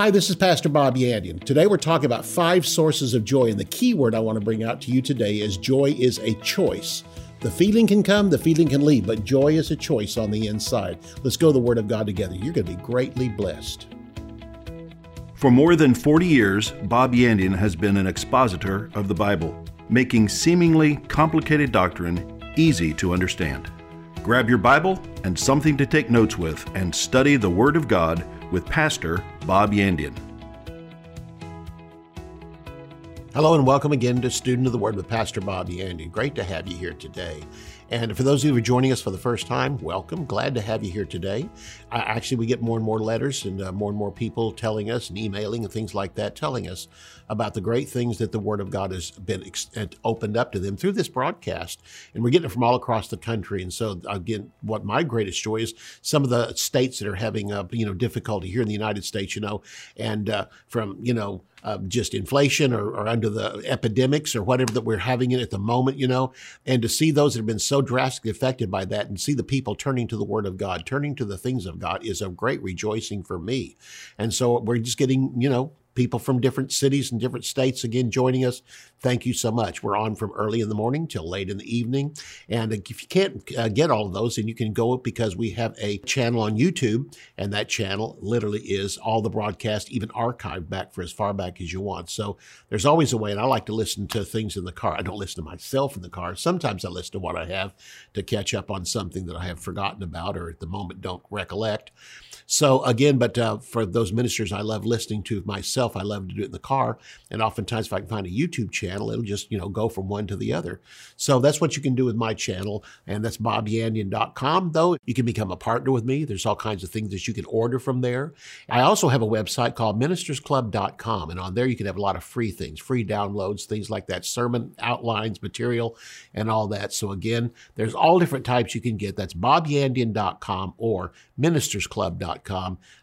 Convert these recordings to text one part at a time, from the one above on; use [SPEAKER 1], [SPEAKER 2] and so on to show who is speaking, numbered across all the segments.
[SPEAKER 1] Hi, this is Pastor Bob Yandian. Today we're talking about five sources of joy, and the key word I want to bring out to you today is joy is a choice. The feeling can come, the feeling can leave, but joy is a choice on the inside. Let's go to the Word of God together. You're going to be greatly blessed.
[SPEAKER 2] For more than 40 years, Bob Yandian has been an expositor of the Bible, making seemingly complicated doctrine easy to understand. Grab your Bible and something to take notes with and study the Word of God with Pastor Bob Yandian.
[SPEAKER 1] Hello and welcome again to Student of the Word with Pastor Bob Yandian. Great to have you here today. And for those of you who are joining us for the first time, welcome. Glad to have you here today. Actually, we get more and more letters and uh, more and more people telling us and emailing and things like that, telling us about the great things that the Word of God has been ex- opened up to them through this broadcast. And we're getting it from all across the country. And so, again, what my greatest joy is some of the states that are having, uh, you know, difficulty here in the United States, you know, and uh, from, you know, uh, just inflation or, or, under the epidemics or whatever that we're having it at the moment, you know, and to see those that have been so drastically affected by that and see the people turning to the Word of God, turning to the things of God is a great rejoicing for me. And so we're just getting, you know, people from different cities and different states again joining us. Thank you so much. We're on from early in the morning till late in the evening. And if you can't uh, get all of those, then you can go because we have a channel on YouTube, and that channel literally is all the broadcast, even archived back for as far back as you want. So there's always a way. And I like to listen to things in the car. I don't listen to myself in the car. Sometimes I listen to what I have to catch up on something that I have forgotten about or at the moment don't recollect. So again, but uh, for those ministers I love listening to myself, I love to do it in the car. And oftentimes, if I can find a YouTube channel, it'll just you know go from one to the other. So that's what you can do with my channel, and that's bobyandian.com. Though you can become a partner with me. There's all kinds of things that you can order from there. I also have a website called ministersclub.com, and on there you can have a lot of free things, free downloads, things like that, sermon outlines, material, and all that. So again, there's all different types you can get. That's bobyandian.com or ministersclub.com.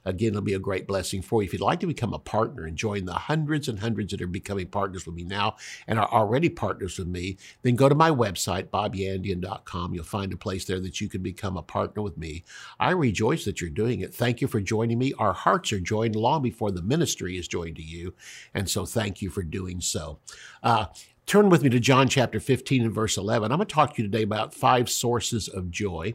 [SPEAKER 1] Again, it'll be a great blessing for you. If you'd like to become a partner and join the hundreds and hundreds that are becoming partners with me now and are already partners with me, then go to my website, bobyandian.com. You'll find a place there that you can become a partner with me. I rejoice that you're doing it. Thank you for joining me. Our hearts are joined long before the ministry is joined to you. And so thank you for doing so. Uh, turn with me to John chapter 15 and verse 11. I'm going to talk to you today about five sources of joy.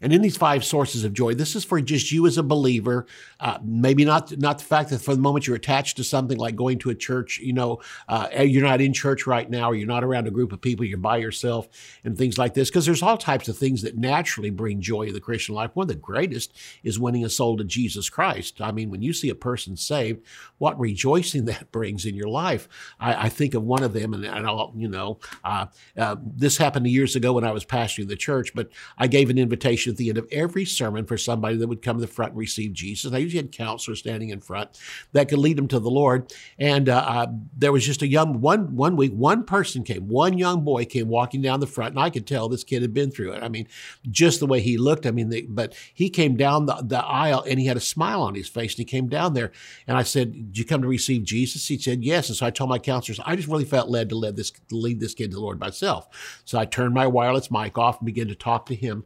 [SPEAKER 1] And in these five sources of joy, this is for just you as a believer. Uh, maybe not not the fact that for the moment you're attached to something like going to a church, you know, uh, you're not in church right now, or you're not around a group of people, you're by yourself, and things like this. Because there's all types of things that naturally bring joy in the Christian life. One of the greatest is winning a soul to Jesus Christ. I mean, when you see a person saved, what rejoicing that brings in your life. I, I think of one of them, and, and I'll, you know, uh, uh this happened years ago when I was pastoring the church, but I gave an invitation at the end of every sermon for somebody that would come to the front and receive Jesus. I usually had counselors standing in front that could lead them to the Lord. And uh, uh, there was just a young one one week, one person came, one young boy came walking down the front, and I could tell this kid had been through it. I mean, just the way he looked. I mean, they, but he came down the, the aisle and he had a smile on his face, and he came down there. And I said, "Did you come to receive Jesus?" He said, "Yes." And so I told my counselors, I just really felt led to lead this to lead this kid to the Lord myself. So I turned my wireless mic off and began to talk to him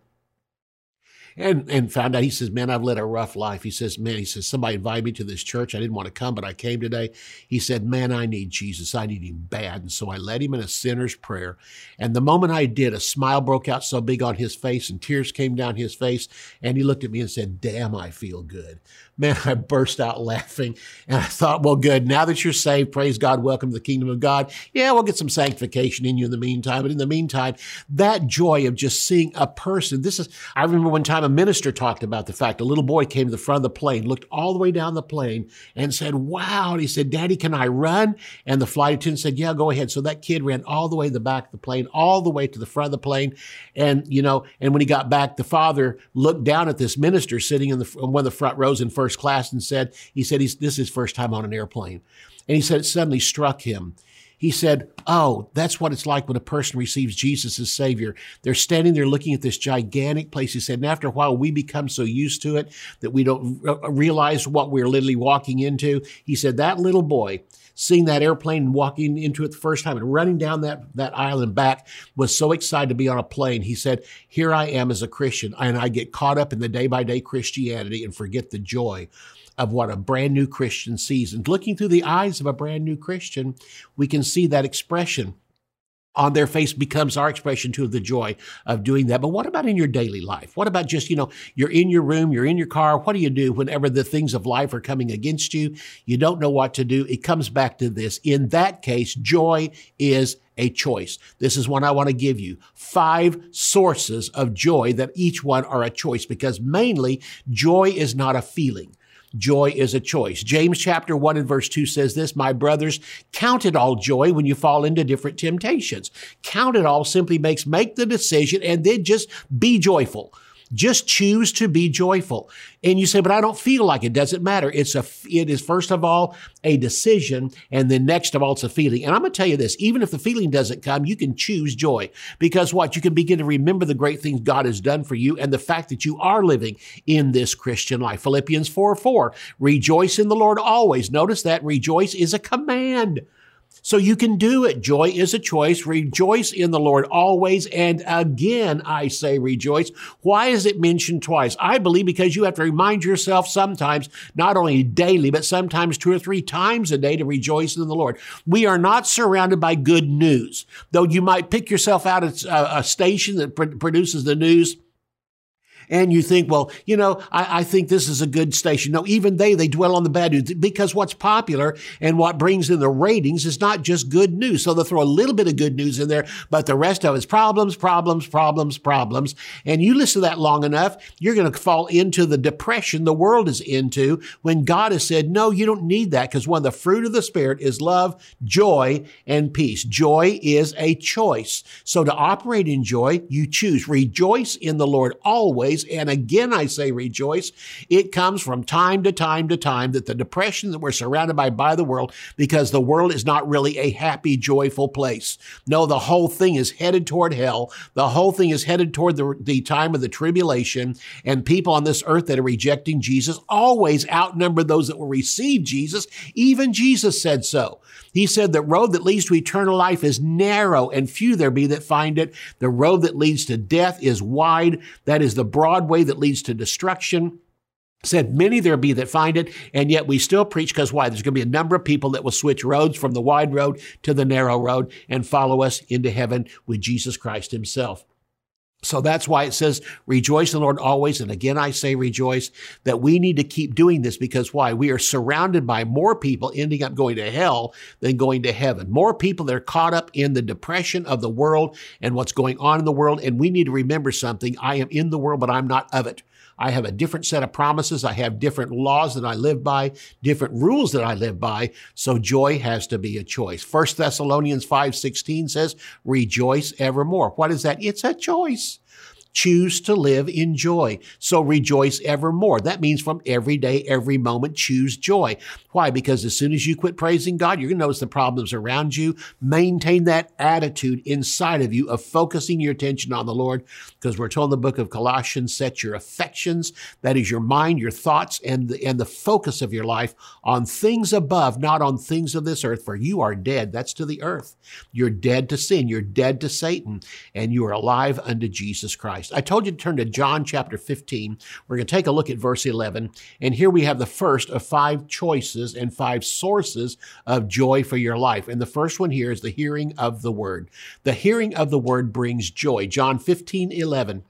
[SPEAKER 1] and and found out he says man i've led a rough life. He says man he says somebody invited me to this church. I didn't want to come but i came today. He said man i need jesus. I need him bad. And so i led him in a sinner's prayer. And the moment i did a smile broke out so big on his face and tears came down his face. And he looked at me and said damn i feel good man i burst out laughing and i thought well good now that you're saved praise god welcome to the kingdom of god yeah we'll get some sanctification in you in the meantime but in the meantime that joy of just seeing a person this is i remember one time a minister talked about the fact a little boy came to the front of the plane, looked all the way down the plane, and said, Wow. And he said, Daddy, can I run? And the flight attendant said, Yeah, go ahead. So that kid ran all the way to the back of the plane, all the way to the front of the plane. And, you know, and when he got back, the father looked down at this minister sitting in the, one of the front rows in first class and said, He said, he's, This is his first time on an airplane. And he said, It suddenly struck him He said, Oh, that's what it's like when a person receives Jesus as Savior. They're standing there looking at this gigantic place. He said, and after a while, we become so used to it that we don't realize what we're literally walking into. He said, That little boy, seeing that airplane and walking into it the first time and running down that, that aisle and back was so excited to be on a plane. He said, Here I am as a Christian, and I get caught up in the day by day Christianity and forget the joy of what a brand new Christian sees. And looking through the eyes of a brand new Christian, we can see that expression on their face becomes our expression too of the joy of doing that. But what about in your daily life? What about just, you know, you're in your room, you're in your car. What do you do whenever the things of life are coming against you? You don't know what to do. It comes back to this. In that case, joy is a choice. This is one I want to give you. Five sources of joy that each one are a choice because mainly joy is not a feeling. Joy is a choice. James chapter 1 and verse 2 says this, My brothers, count it all joy when you fall into different temptations. Count it all simply makes make the decision and then just be joyful. Just choose to be joyful. And you say, but I don't feel like it. Doesn't matter. It's a, it is first of all a decision. And then next of all, it's a feeling. And I'm going to tell you this, even if the feeling doesn't come, you can choose joy because what? You can begin to remember the great things God has done for you and the fact that you are living in this Christian life. Philippians 4, 4, rejoice in the Lord always. Notice that rejoice is a command. So you can do it. Joy is a choice. Rejoice in the Lord always. And again, I say rejoice. Why is it mentioned twice? I believe because you have to remind yourself sometimes, not only daily, but sometimes two or three times a day to rejoice in the Lord. We are not surrounded by good news. Though you might pick yourself out at uh, a, station that produces the news and you think, well, you know, I, I, think this is a good station. No, even they, they dwell on the bad news because what's popular and what brings in the ratings is not just good news. So they'll throw a little bit of good news in there, but the rest of it's problems, problems, problems, problems. And you listen to that long enough, you're going to fall into the depression the world is into when God has said, no, you don't need that because one of the fruit of the Spirit is love, joy, and peace. Joy is a choice. So to operate in joy, you choose. Rejoice in the Lord always and again I say rejoice. It comes from time to time to time that the depression that we're surrounded by by the world, because the world is not really a happy, joyful place. No, the whole thing is headed toward hell. The whole thing is headed toward the, the time of the tribulation. And people on this earth that are rejecting Jesus always outnumber those that will receive Jesus. Even Jesus said so. He said, The road that leads to eternal life is narrow, and few there be that find it. The road that leads to death is wide. That is the broad way that leads to destruction. Said many there be that find it and yet we still preach because why? There's going to be a number of people that will switch roads from the wide road to the narrow road and follow us into heaven with jesus christ himself so that's why it says, rejoice in the Lord always. And again, I say rejoice that we need to keep doing this because why? We are surrounded by more people ending up going to hell than going to heaven. More people that are caught up in the depression of the world and what's going on in the world. And we need to remember something. I am in the world, but I'm not of it. I have a different set of promises. I have different laws that I live by, different rules that I live by. So joy has to be a choice. First Thessalonians 5:16 says, "Rejoice evermore." What is that? It's a choice. Choose to live in joy. So rejoice evermore. That means from every day, every moment, choose joy. Why? Because as soon as you quit praising God, you're going to notice the problems around you. Maintain that attitude inside of you of focusing your attention on the Lord. Because we're told in the book of Colossians, set your affections, that is your mind, your thoughts, and the, and the focus of your life on things above, not on things of this earth, for you are dead. That's to the earth. You're dead to sin. You're dead to Satan, and you are alive unto Jesus Christ. Christ. I told you to turn to John chapter 15. We're going to take a look at verse 11. And here we have the first of five choices and five sources of joy for your life. And the first one here is the hearing of the word. The hearing of the word brings joy. John 15, 11.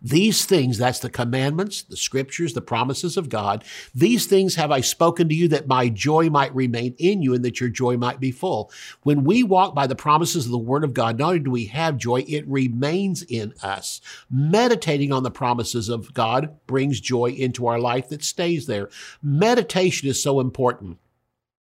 [SPEAKER 1] These things, that's the commandments, the scriptures, the promises of God. These things have I spoken to you that my joy might remain in you and that your joy might be full. When we walk by the promises of the word of God, not only do we have joy, it remains in us. Meditating on the promises of God brings joy into our life that stays there. Meditation is so important.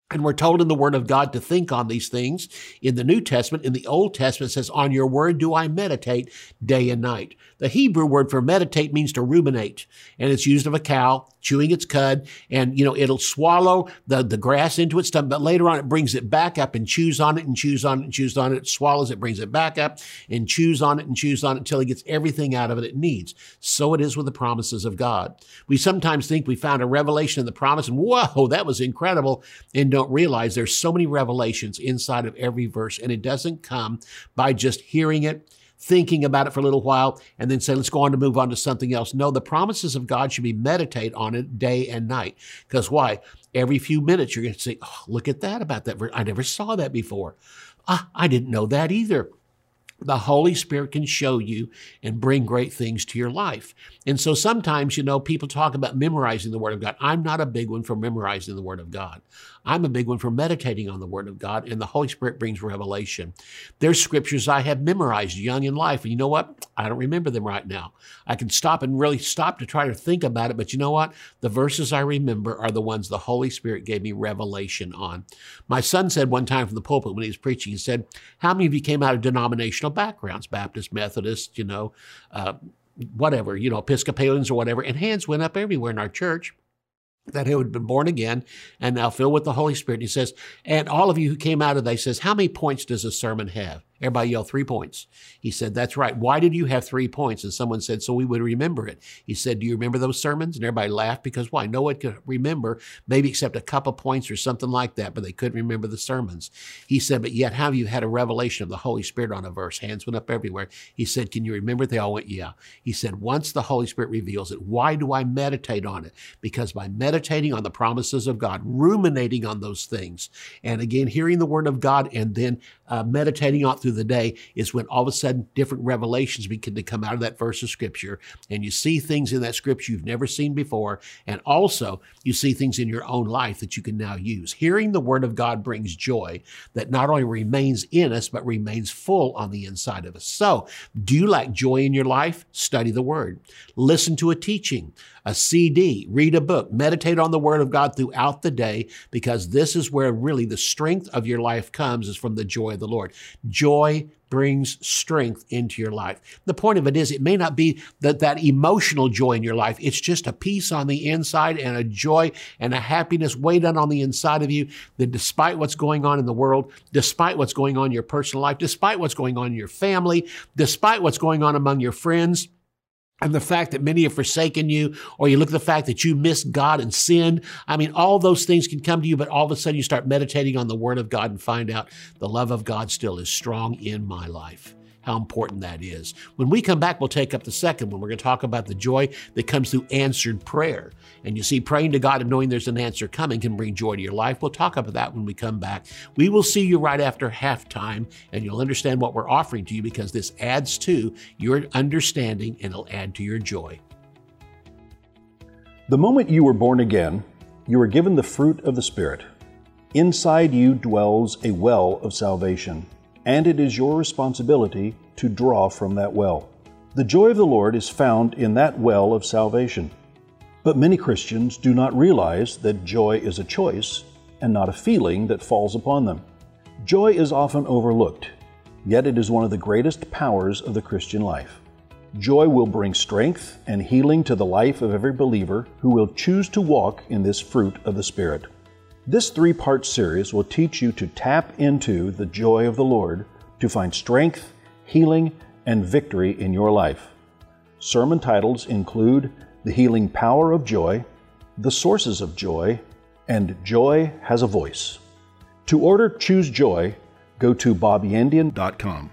[SPEAKER 1] And we're told in the Word of God to think on these things. In the New Testament, in the Old Testament, says, On your word do I meditate day and night. The Hebrew word for meditate means to ruminate, and it's used of a cow chewing its cud, and you know it'll swallow the the grass into its stomach. But later on, it brings it back up and chews on it and chews on it and chews on it. It swallows it, brings it back up and chews on it and chews on it until it gets everything out of it it needs. So it is with the promises of God. We sometimes think we found a revelation in the promise, and whoa, that was incredible, and don't realize there's so many revelations inside of every verse, and it doesn't come by just hearing it thinking about it for a little while, and then say, let's go on to move on to something else. No, the promises of God should be meditate on it day and night. Because why? Every few minutes, you're going to say, oh, look at that about that. I never saw that before. Ah, I didn't know that either the Holy Spirit can show you and bring great things to your life. And so sometimes, you know, people talk about memorizing the Word of God. I'm not a big one for memorizing the Word of God. I'm a big one for meditating on the Word of God, and the Holy Spirit brings revelation. There's scriptures I have memorized young in life, and you know what? I don't remember them right now. I can stop and really stop to try to think about it, but you know what? The verses I remember are the ones the Holy Spirit gave me revelation on. My son said one time from the pulpit when he was preaching, he said, How many of you came out of denominational backgrounds? Baptist, Methodist, you know, uh, whatever, you know, Episcopalians or whatever. And hands went up everywhere in our church that who had been born again and now filled with the Holy Spirit. he says, and all of you who came out of that, he says, how many points does a sermon have? Everybody yelled three points. He said, That's right. Why did you have three points? And someone said, So we would remember it. He said, Do you remember those sermons? And everybody laughed because why? No one could remember, maybe except a couple points or something like that, but they couldn't remember the sermons. He said, But yet, have you had a revelation of the Holy Spirit on a verse? Hands went up everywhere. He said, Can you remember it? They all went, Yeah. He said, Once the Holy Spirit reveals it, why do I meditate on it? Because by meditating on the promises of God, ruminating on those things, and again, hearing the word of God and then uh, meditating on through the day is when all of a sudden different revelations begin to come out of that verse of scripture. And you see things in that scripture you've never seen before. And also you see things in your own life that you can now use. Hearing the word of God brings joy that not only remains in us, but remains full on the inside of us. So do you lack joy in your life? Study the word. Listen to a teaching a CD, read a book, meditate on the Word of God throughout the day, because this is where really the strength of your life comes is from the joy of the Lord. Joy brings strength into your life. The point of it is, it may not be that, that emotional joy in your life. It's just a peace on the inside and a joy and a happiness way down on the inside of you that despite what's going on in the world, despite what's going on in your personal life, despite what's going on in your family, despite what's going on among your friends, and the fact that many have forsaken you, or you look at the fact that you missed God and sinned. I mean, all those things can come to you, but all of a sudden you start meditating on the Word of God and find out the love of God still is strong in my life how important that is. When we come back, we'll take up the second one. We're going to talk about the joy that comes through answered prayer. And you see, praying to God and knowing there's an answer coming can bring joy to your life. We'll talk about that when we come back. We will see you right after halftime, and you'll understand what we're offering to you because this adds to your understanding and it'll add to your joy.
[SPEAKER 2] The moment you were born again, you were given the fruit of the Spirit. Inside you dwells a well of salvation and it is your responsibility to draw from that well. The joy of the Lord is found in that well of salvation. But many Christians do not realize that joy is a choice and not a feeling that falls upon them. Joy is often overlooked, yet it is one of the greatest powers of the Christian life. Joy will bring strength and healing to the life of every believer who will choose to walk in this fruit of the Spirit. This three part series will teach you to tap into the joy of the Lord to find strength, healing, and victory in your life. Sermon titles include The Healing Power of Joy, The Sources of Joy, and Joy Has a Voice. To order Choose Joy, go to bobyandian.com.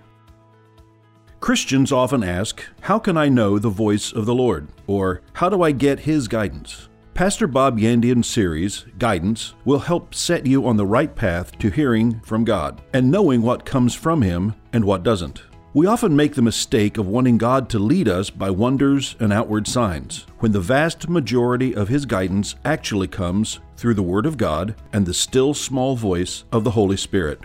[SPEAKER 2] Christians often ask, How can I know the voice of the Lord? Or, How do I get His guidance? Pastor Bob Yandian's series, Guidance, will help set you on the right path to hearing from God and knowing what comes from Him and what doesn't. We often make the mistake of wanting God to lead us by wonders and outward signs, when the vast majority of His guidance actually comes through the Word of God and the still small voice of the Holy Spirit.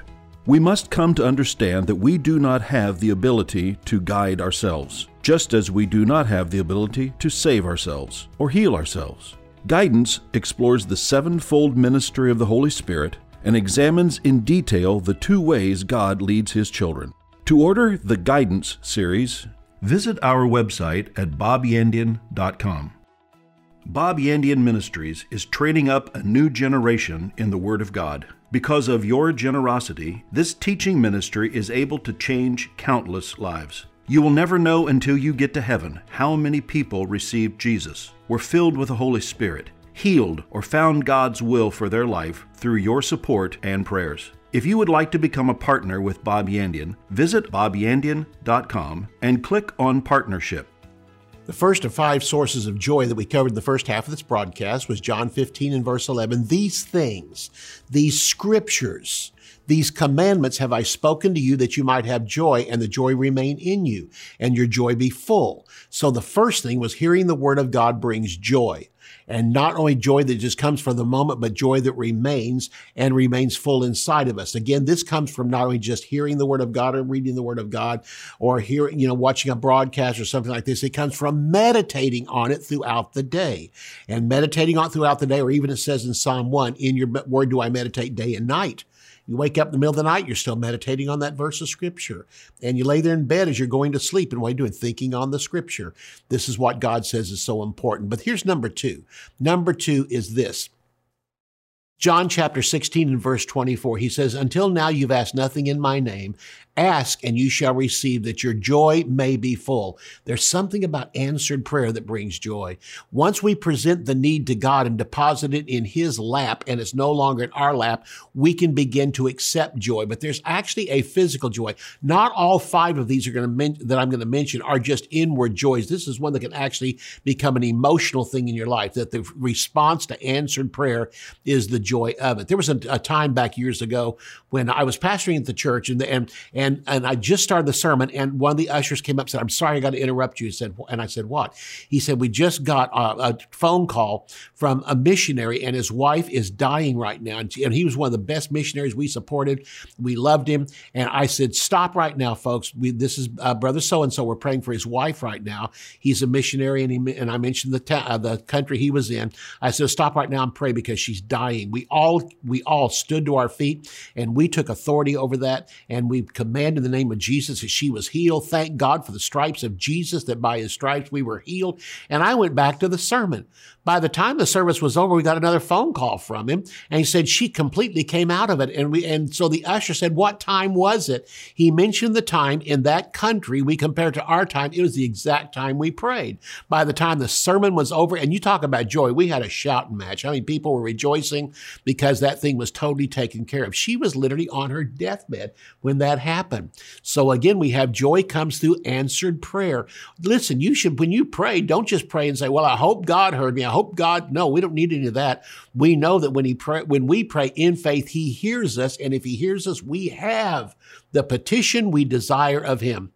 [SPEAKER 2] We must come to understand that we do not have the ability to guide ourselves, just as we do not have the ability to save ourselves or heal ourselves. Guidance explores the sevenfold ministry of the Holy Spirit and examines in detail the two ways God leads His children. To order the Guidance series, visit our website at bobyandian.com. Bob Yandian Ministries is training up a new generation in the Word of God. Because of your generosity, this teaching ministry is able to change countless lives. You will never know until you get to heaven how many people received Jesus, were filled with the Holy Spirit, healed, or found God's will for their life through your support and prayers. If you would like to become a partner with Bob Yandian, visit bobyandian.com and click on Partnership.
[SPEAKER 1] The first of five sources of joy that we covered in the first half of this broadcast was John 15 and verse 11. These things, these scriptures, these commandments have I spoken to you that you might have joy and the joy remain in you and your joy be full. So the first thing was hearing the word of God brings joy and not only joy that just comes for the moment, but joy that remains and remains full inside of us. Again, this comes from not only just hearing the word of God or reading the word of God or hearing, you know, watching a broadcast or something like this. It comes from meditating on it throughout the day and meditating on it throughout the day, or even it says in Psalm 1, in your word do I meditate day and night. You wake up in the middle of the night, you're still meditating on that verse of scripture. And you lay there in bed as you're going to sleep. And what are you doing? Thinking on the scripture. This is what God says is so important. But here's number two. Number two is this. John chapter 16 and verse 24, he says, Until now you've asked nothing in my name. Ask and you shall receive that your joy may be full. There's something about answered prayer that brings joy. Once we present the need to God and deposit it in his lap and it's no longer in our lap, we can begin to accept joy. But there's actually a physical joy. Not all five of these are going to men- that I'm going to mention are just inward joys. This is one that can actually become an emotional thing in your life that the response to answered prayer is the joy of it. There was a, a time back years ago when I was pastoring at the church and, and, and and and I just started the sermon, and one of the ushers came up and said, "I'm sorry, I got to interrupt you." Said, and I said, "What?" He said, "We just got a, a phone call from a missionary, and his wife is dying right now, and he was one of the best missionaries we supported. We loved him." And I said, "Stop right now, folks. We, this is uh, brother so and so. We're praying for his wife right now. He's a missionary, and he and I mentioned the ta- uh, the country he was in. I said, stop right now and pray because she's dying. We all we all stood to our feet, and we took authority over that, and we commanded." Command in the name of Jesus that she was healed. Thank God for the stripes of Jesus, that by his stripes we were healed. And I went back to the sermon. By the time the service was over, we got another phone call from him and he said she completely came out of it. And we, and so the usher said, what time was it? He mentioned the time in that country. We compared to our time. It was the exact time we prayed. By the time the sermon was over, and you talk about joy, we had a shouting match. I mean, people were rejoicing because that thing was totally taken care of. She was literally on her deathbed when that happened. So again, we have joy comes through answered prayer. Listen, you should, when you pray, don't just pray and say, well, I hope God heard me. I hope God, no, we don't need any of that. We know that when he pray, when we pray in faith, he hears us. And if he hears us, we have the petition we desire of him.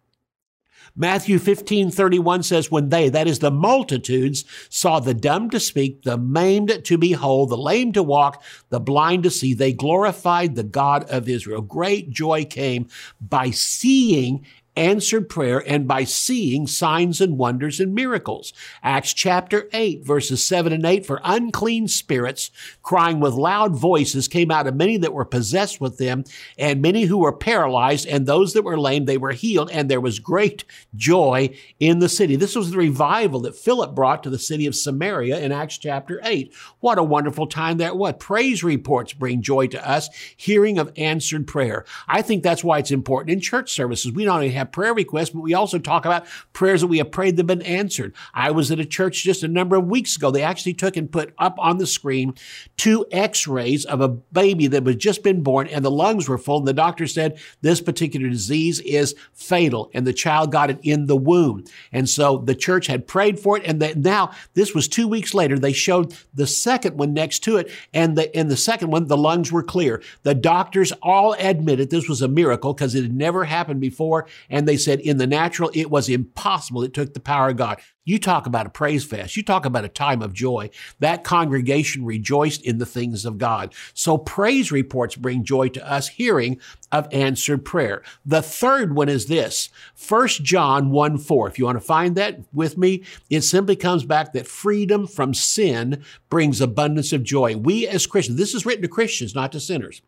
[SPEAKER 1] Matthew 15, 31 says, When they, that is the multitudes, saw the dumb to speak, the maimed to behold, the lame to walk, the blind to see, they glorified the God of Israel. Great joy came by seeing answered prayer and by seeing signs and wonders and miracles. Acts chapter 8 verses 7 and 8 for unclean spirits crying with loud voices came out of many that were possessed with them and many who were paralyzed and those that were lame they were healed and there was great joy in the city. This was the revival that Philip brought to the city of Samaria in Acts chapter 8. What a wonderful time that was. Praise reports bring joy to us, hearing of answered prayer. I think that's why it's important in church services. We not only have have prayer requests, but we also talk about prayers that we have prayed that have been answered. I was at a church just a number of weeks ago. They actually took and put up on the screen two x-rays of a baby that had just been born and the lungs were full. And the doctor said this particular disease is fatal and the child got it in the womb. And so the church had prayed for it. And the, now this was two weeks later. They showed the second one next to it. And the, in the second one, the lungs were clear. The doctors all admitted this was a miracle because it had never happened before. And they said in the natural, it was impossible. It took the power of God. You talk about a praise fest. You talk about a time of joy. That congregation rejoiced in the things of God. So praise reports bring joy to us hearing of answered prayer. The third one is this, 1 John 1 4. If you want to find that with me, it simply comes back that freedom from sin brings abundance of joy. We as Christians, this is written to Christians, not to sinners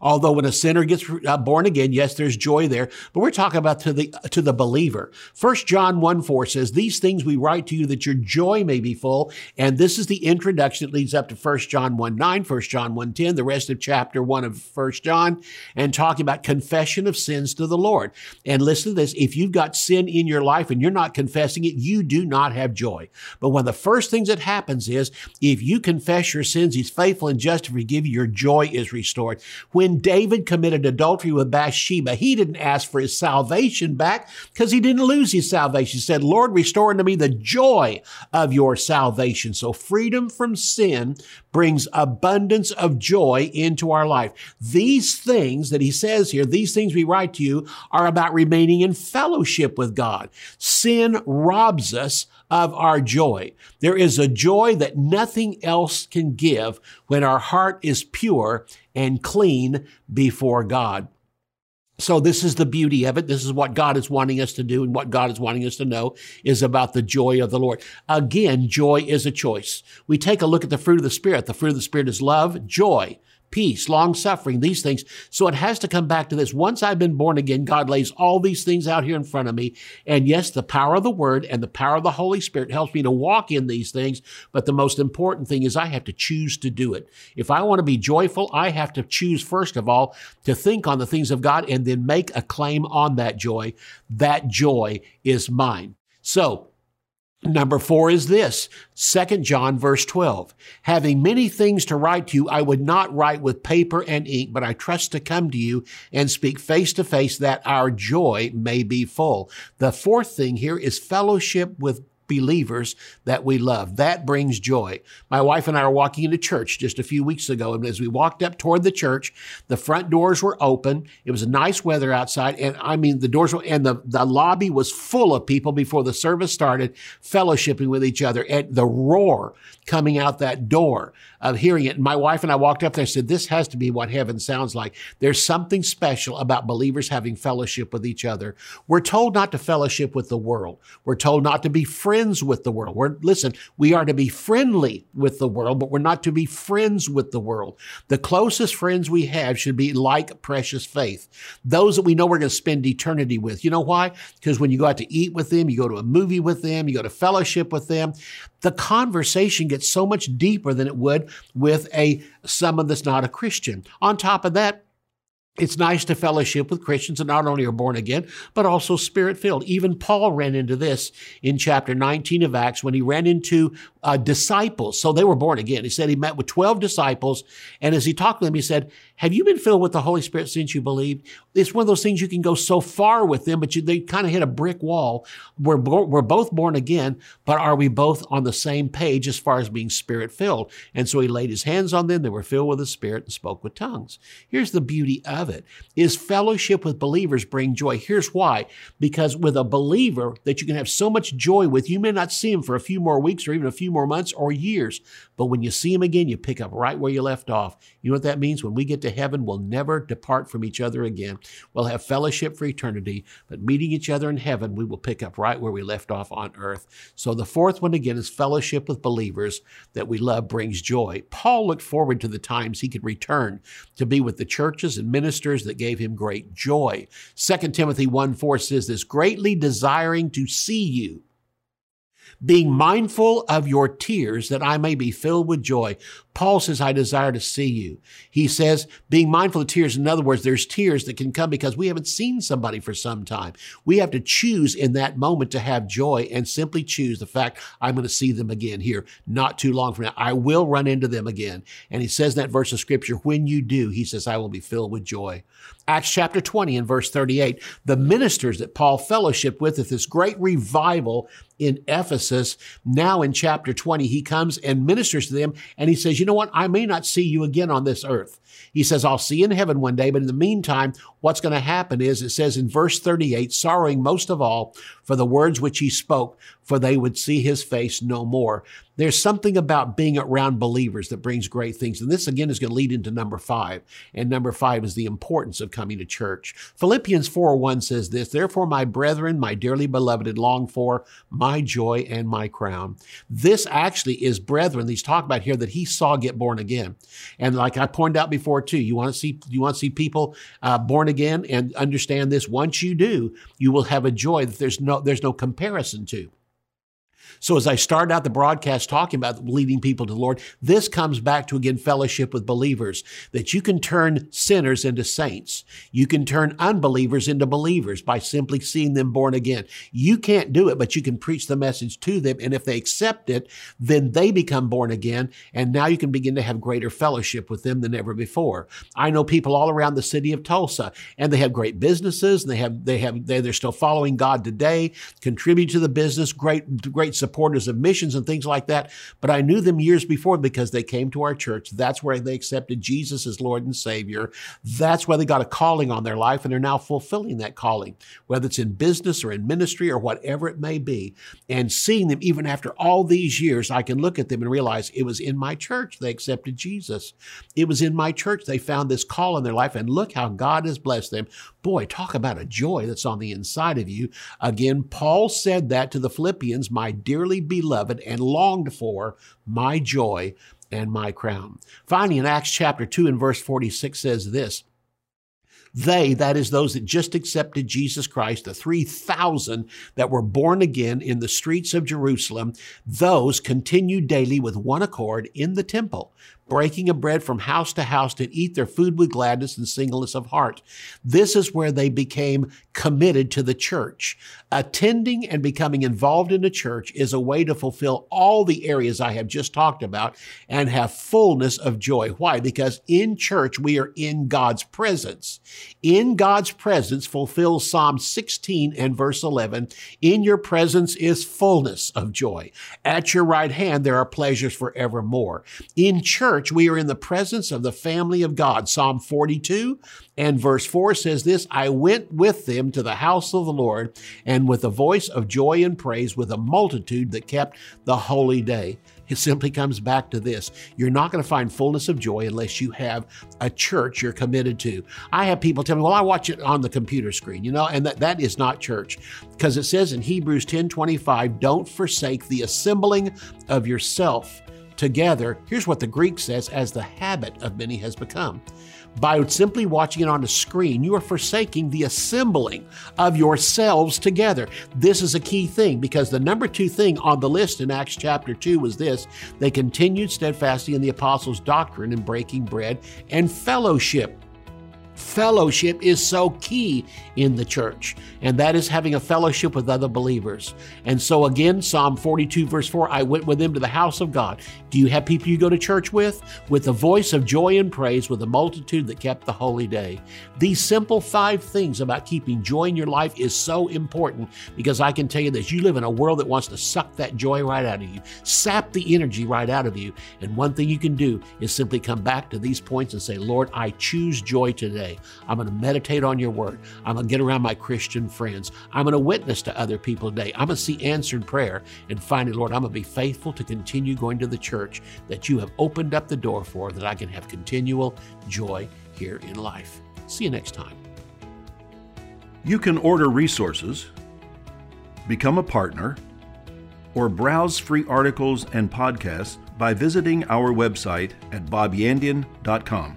[SPEAKER 1] Although when a sinner gets uh, born again, yes, there's joy there, but we're talking about to the to the believer. First John 1 4 says, These things we write to you that your joy may be full. And this is the introduction that leads up to First John 1 9, 1 John 1 10, the rest of chapter 1 of First John, and talking about confession of sins to the Lord. And listen to this if you've got sin in your life and you're not confessing it, you do not have joy. But one of the first things that happens is if you confess your sins, He's faithful and just to forgive you, your joy is restored. When David committed adultery with Bathsheba, he didn't ask for his salvation back because he didn't lose his salvation. He said, Lord, restore unto me the joy of your salvation. So freedom from sin brings abundance of joy into our life. These things that he says here, these things we write to you are about remaining in fellowship with God. Sin robs us of our joy. There is a joy that nothing else can give when our heart is pure and clean before God. So this is the beauty of it. This is what God is wanting us to do and what God is wanting us to know is about the joy of the Lord. Again, joy is a choice. We take a look at the fruit of the Spirit. The fruit of the Spirit is love, joy, peace, long suffering, these things. So it has to come back to this. Once I've been born again, God lays all these things out here in front of me. And yes, the power of the word and the power of the Holy Spirit helps me to walk in these things. But the most important thing is I have to choose to do it. If I want to be joyful, I have to choose, first of all, to think on the things of God and then make a claim on that joy. That joy is mine. So Number four is this, 2 John verse 12. Having many things to write to you, I would not write with paper and ink, but I trust to come to you and speak face to face that our joy may be full. The fourth thing here is fellowship with believers that we love. That brings joy. My wife and I were walking into church just a few weeks ago, and as we walked up toward the church, the front doors were open. It was nice weather outside, and I mean the doors were, and the, the lobby was full of people before the service started, fellowshipping with each other. And the roar coming out that door of hearing it. And my wife and I walked up there and said, This has to be what heaven sounds like. There's something special about believers having fellowship with each other. We're told not to fellowship with the world. We're told not to be friends with the world. We're, listen, we are to be friendly with the world, but we're not to be friends with the world. The closest friends we have should be like precious faith. Those that we know we're going to spend eternity with. You know why? Because when you go out to eat with them, you go to a movie with them, you go to fellowship with them, the conversation gets so much deeper than it would with a someone that's not a Christian. On top of that, it's nice to fellowship with Christians that not only are born again, but also spirit filled. Even Paul ran into this in chapter 19 of Acts when he ran into uh, disciples. So they were born again. He said he met with 12 disciples. And as he talked to them, he said, Have you been filled with the Holy Spirit since you believed? It's one of those things you can go so far with them, but you, they kind of hit a brick wall. We're, we're both born again, but are we both on the same page as far as being spirit filled? And so he laid his hands on them. They were filled with the Spirit and spoke with tongues. Here's the beauty of of it is fellowship with believers bring joy. Here's why. Because with a believer that you can have so much joy with, you may not see him for a few more weeks or even a few more months or years. But when you see him again, you pick up right where you left off. You know what that means? When we get to heaven, we'll never depart from each other again. We'll have fellowship for eternity, but meeting each other in heaven, we will pick up right where we left off on earth. So the fourth one again is fellowship with believers that we love brings joy. Paul looked forward to the times he could return to be with the churches and ministers that gave him great joy. 2 Timothy 1 4 says this, greatly desiring to see you being mindful of your tears that I may be filled with joy. Paul says, I desire to see you. He mm-hmm. says, being mindful of tears. In other words, there's tears that can come because we haven't seen somebody for some time. We have to choose in that moment to have joy and simply choose the fact I'm going to see them again here, not too long from now. I will run into them again. And he says that verse of scripture, when you do, he says, I will be filled with joy. Acts chapter 20 and verse 38, the ministers that Paul fellowshiped with at this great revival in Ephesus. Now in chapter 20, he comes and ministers to them and he says, you know what? I may not see you again on this earth. He says, I'll see you in heaven one day. But in the meantime, what's going to happen is it says in verse 38, sorrowing most of all for the words which he spoke, for they would see his face no more. There's something about being around believers that brings great things. And this again is going to lead into number five. And number five is the importance of coming to church. Philippians 4 1 says this, Therefore, my brethren, my dearly beloved and longed for, my joy and my crown. This actually is brethren. He's talking about here that he saw get born again. And like I pointed out before too, you want to see, you want to see people uh, born again and understand this. Once you do, you will have a joy that there's no, there's no comparison to. So as I started out the broadcast talking about leading people to the Lord, this comes back to again fellowship with believers, that you can turn sinners into saints. You can turn unbelievers into believers by simply seeing them born again. You can't do it, but you can preach the message to them. And if they accept it, then they become born again. And now you can begin to have greater fellowship with them than ever before. I know people all around the city of Tulsa and they have great businesses and they have, they have, they're still following God today, contribute to the business, great, great supporters of missions and things like that. But I knew them years before because they came to our church. That's where they accepted Jesus as Lord and Savior. That's where they got a calling on their life and they're now fulfilling that calling, whether it's in business or in ministry or whatever it may be. And seeing them even after all these years, I can look at them and realize it was in my church they accepted Jesus. It was in my church they found this call in their life. And look how God has blessed them. Boy, talk about a joy that's on the inside of you. Again, Paul said that to the Philippians, my dearly beloved and longed for, my joy and my crown. Finally, in Acts chapter 2 and verse 46 says this, they, that is those that just accepted Jesus Christ, the 3,000 that were born again in the streets of Jerusalem, those continued daily with one accord in the temple, breaking of bread from house to house to eat their food with gladness and singleness of heart. This is where they became committed to the church. Attending and becoming involved in the church is a way to fulfill all the areas I have just talked about and have fullness of joy. Why? Because in church, we are in God's presence. In God's presence fulfills Psalm 16 and verse 11. In your presence is fullness of joy. At your right hand, there are pleasures forevermore. In church, church, we are in the presence of the family of God. Psalm 42 and verse 4 says this I went with them to the house of the Lord, and with a voice of joy and praise, with a multitude that kept the holy day. It simply comes back to this. You're not going to find fullness of joy unless you have a church you're committed to. I have people tell me, well, I watch it on the computer screen, you know, and that, that is not church. Because it says in Hebrews 10 25, don't forsake the assembling of yourself together, here's what the Greek says, as the habit of many has become. By simply watching it on a screen, you are forsaking the assembling of yourselves together. This is a key thing because the number two thing on the list in Acts chapter 2 was this they continued steadfastly in the apostles' doctrine and breaking bread and fellowship Fellowship is so key in the church, and that is having a fellowship with other believers. And so, again, Psalm 42, verse 4 I went with them to the house of God. Do you have people you go to church with? With the voice of joy and praise, with a multitude that kept the holy day. These simple five things about keeping joy in your life is so important because I can tell you this you live in a world that wants to suck that joy right out of you, sap the energy right out of you. And one thing you can do is simply come back to these points and say, Lord, I choose joy today I'm going to meditate on your word. I'm going to get around my Christian friends. I'm going to witness to other people today. I'm going to see answered prayer. And finally, Lord, I'm going to be faithful to continue going to the church that you have opened up the door for, that I can have continual joy here in life. See you next time.
[SPEAKER 2] You can order resources, become a partner, or browse free articles and podcasts by visiting our website at bobyandian.com.